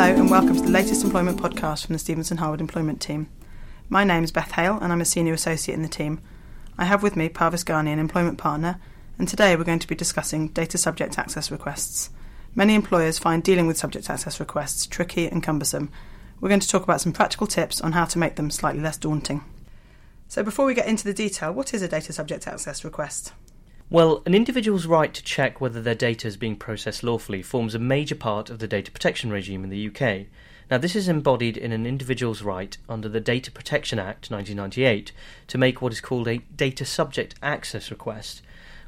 Hello, and welcome to the latest employment podcast from the Stephenson Harwood Employment Team. My name is Beth Hale, and I'm a senior associate in the team. I have with me Parvis Ghani, an employment partner, and today we're going to be discussing data subject access requests. Many employers find dealing with subject access requests tricky and cumbersome. We're going to talk about some practical tips on how to make them slightly less daunting. So, before we get into the detail, what is a data subject access request? Well, an individual's right to check whether their data is being processed lawfully forms a major part of the data protection regime in the UK. Now, this is embodied in an individual's right under the Data Protection Act 1998 to make what is called a data subject access request,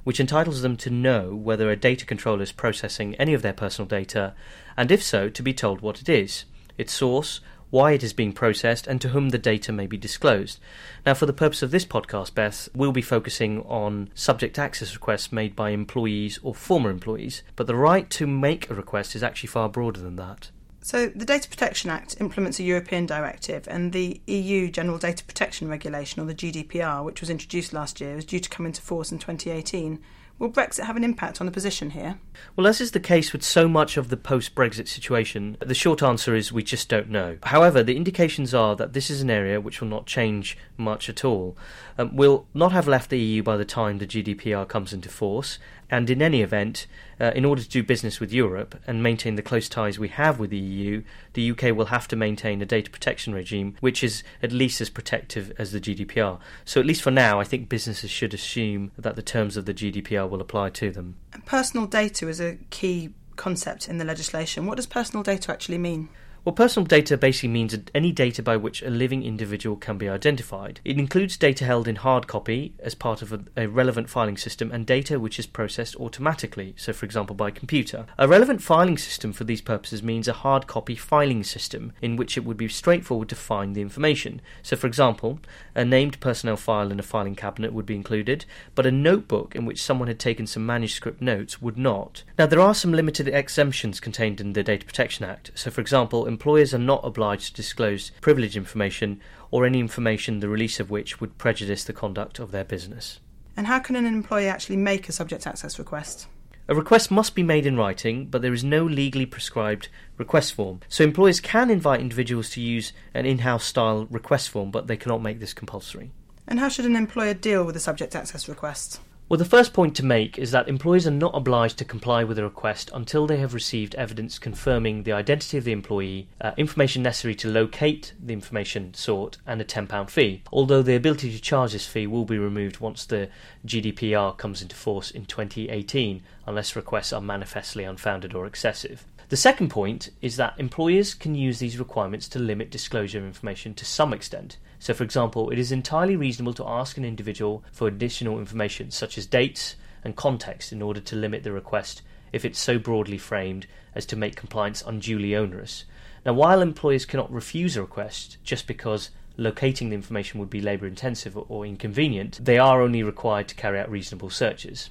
which entitles them to know whether a data controller is processing any of their personal data, and if so, to be told what it is, its source, why it is being processed, and to whom the data may be disclosed. Now, for the purpose of this podcast, Beth, we'll be focusing on subject access requests made by employees or former employees, but the right to make a request is actually far broader than that. So, the Data Protection Act implements a European directive, and the EU General Data Protection Regulation, or the GDPR, which was introduced last year, is due to come into force in 2018. Will Brexit have an impact on the position here? Well, as is the case with so much of the post Brexit situation, the short answer is we just don't know. However, the indications are that this is an area which will not change much at all. Um, we'll not have left the EU by the time the GDPR comes into force, and in any event, uh, in order to do business with Europe and maintain the close ties we have with the EU, the UK will have to maintain a data protection regime which is at least as protective as the GDPR. So, at least for now, I think businesses should assume that the terms of the GDPR will apply to them. Personal data is a key concept in the legislation. What does personal data actually mean? Well, personal data basically means any data by which a living individual can be identified. It includes data held in hard copy as part of a, a, relevant filing system and data which is processed automatically, so for example by computer. A relevant filing system for these purposes means a hard copy filing system in which it would be straightforward to find the information. So, for example, a named personnel file in a filing cabinet would be included, but a notebook in which someone had taken some manuscript notes would not. Now, there are some limited exemptions contained in the Data Protection Act. So, for example, employers are not obliged to disclose privileged information or any information the release of which would prejudice the conduct of their business. And how can an employee actually make a subject access request? A request must be made in writing, but there is no legally prescribed request form. So employers can invite individuals to use an in house style request form, but they cannot make this compulsory. And how should an employer deal with a subject access request? Well, the first point to make is that employees are not obliged to comply with a request until they have received evidence confirming the identity of the employee, uh, information necessary to locate the information sought, and a £10 fee. Although the ability to charge this fee will be removed once the GDPR comes into force in 2018, unless requests are manifestly unfounded or excessive. The second point is that employers can use these requirements to limit disclosure of information to some extent. So, for example, it is entirely reasonable to ask an individual for additional information, such as dates and context, in order to limit the request if it's so broadly framed as to make compliance unduly onerous. Now, while employers cannot refuse a request just because locating the information would be labour intensive or inconvenient, they are only required to carry out reasonable searches.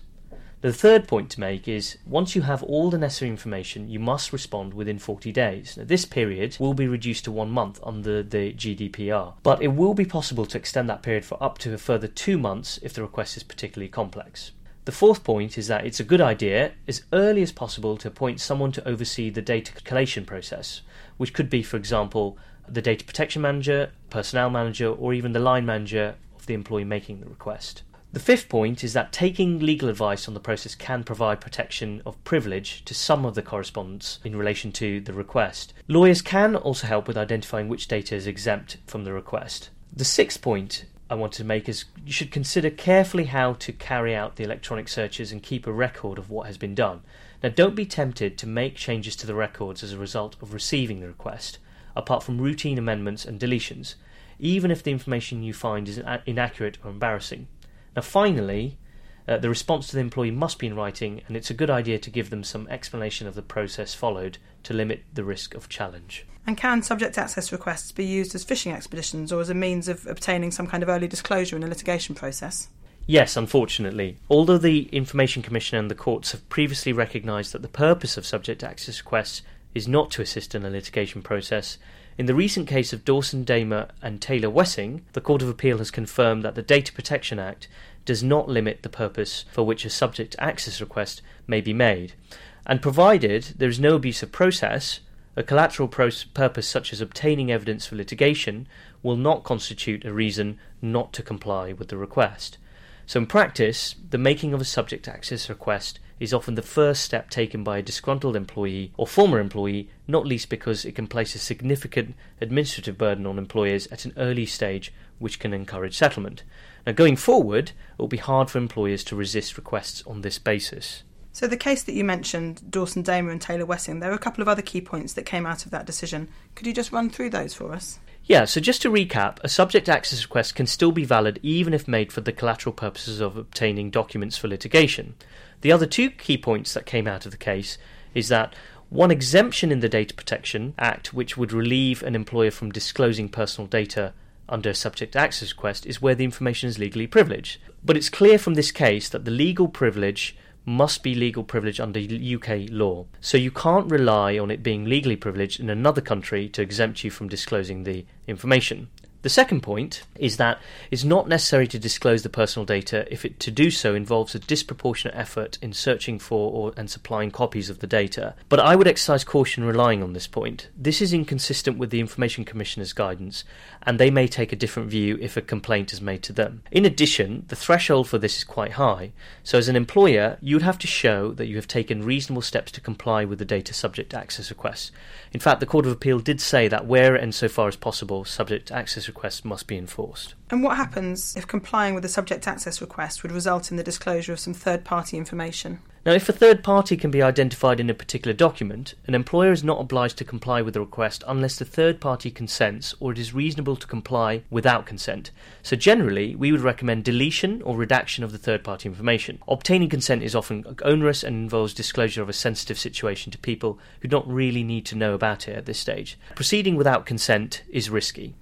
The third point to make is once you have all the necessary information, you must respond within 40 days. Now, this period will be reduced to one month under the GDPR, but it will be possible to extend that period for up to a further two months if the request is particularly complex. The fourth point is that it's a good idea, as early as possible, to appoint someone to oversee the data collation process, which could be, for example, the data protection manager, personnel manager, or even the line manager of the employee making the request. The fifth point is that taking legal advice on the process can provide protection of privilege to some of the correspondence in relation to the request. Lawyers can also help with identifying which data is exempt from the request. The sixth point I want to make is you should consider carefully how to carry out the electronic searches and keep a record of what has been done. Now, don't be tempted to make changes to the records as a result of receiving the request, apart from routine amendments and deletions, even if the information you find is inaccurate or embarrassing. Now, finally, uh, the response to the employee must be in writing, and it's a good idea to give them some explanation of the process followed to limit the risk of challenge. And can subject access requests be used as fishing expeditions or as a means of obtaining some kind of early disclosure in a litigation process? Yes, unfortunately. Although the Information Commission and the courts have previously recognised that the purpose of subject access requests is not to assist in a litigation process, in the recent case of Dawson Damer and Taylor Wessing, the Court of Appeal has confirmed that the Data Protection Act does not limit the purpose for which a subject access request may be made, and provided there is no abuse of process, A collateral purpose such as obtaining evidence for litigation will not constitute a reason not to comply with the request. So, in practice, the making of a subject access request is often the first step taken by a disgruntled employee or former employee, not least because it can place a significant administrative burden on employers at an early stage, which can encourage settlement. Now, going forward, it will be hard for employers to resist requests on this basis. So, the case that you mentioned, Dawson Damer and Taylor Wessing, there were a couple of other key points that came out of that decision. Could you just run through those for us? Yeah, so just to recap, a subject access request can still be valid even if made for the collateral purposes of obtaining documents for litigation. The other two key points that came out of the case is that one exemption in the Data Protection Act, which would relieve an employer from disclosing personal data under a subject access request, is where the information is legally privileged. But it's clear from this case that the legal privilege must be legal privilege under UK law. So you can't rely on it being legally privileged in another country to exempt you from disclosing the information. The second point is that it's not necessary to disclose the personal data if it to do so involves a disproportionate effort in searching for or, and supplying copies of the data. But I would exercise caution relying on this point. This is inconsistent with the Information Commissioner's guidance, and they may take a different view if a complaint is made to them. In addition, the threshold for this is quite high, so as an employer, you would have to show that you have taken reasonable steps to comply with the data subject access requests. In fact, the Court of Appeal did say that where and so far as possible, subject access requests must be enforced. And what happens if complying with a subject access request would result in the disclosure of some third party information? Now, if a third party can be identified in a particular document, an employer is not obliged to comply with the request unless the third party consents or it is reasonable to comply without consent. So, generally, we would recommend deletion or redaction of the third party information. Obtaining consent is often onerous and involves disclosure of a sensitive situation to people who don't really need to know about it at this stage. Proceeding without consent is risky.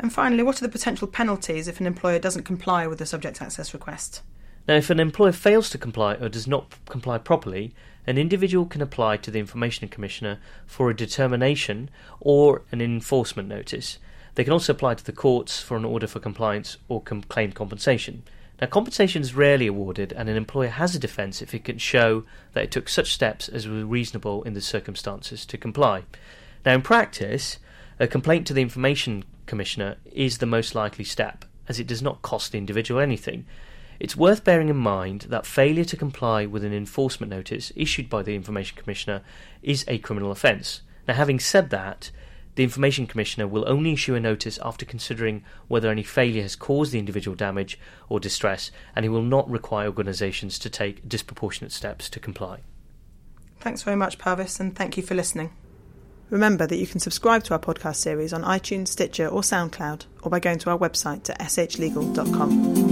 And finally, what are the potential penalties if an employer doesn't comply with the subject access request? Now, if an employer fails to comply or does not comply properly, an individual can apply to the Information Commissioner for a determination or an enforcement notice. They can also apply to the courts for an order for compliance or com- claim compensation. Now, compensation is rarely awarded, and an employer has a defence if it can show that it took such steps as were reasonable in the circumstances to comply. Now, in practice, a complaint to the Information Commissioner is the most likely step, as it does not cost the individual anything. It's worth bearing in mind that failure to comply with an enforcement notice issued by the Information Commissioner is a criminal offence. Now, having said that, the Information Commissioner will only issue a notice after considering whether any failure has caused the individual damage or distress, and he will not require organisations to take disproportionate steps to comply. Thanks very much, Parvis, and thank you for listening. Remember that you can subscribe to our podcast series on iTunes, Stitcher, or SoundCloud, or by going to our website at shlegal.com.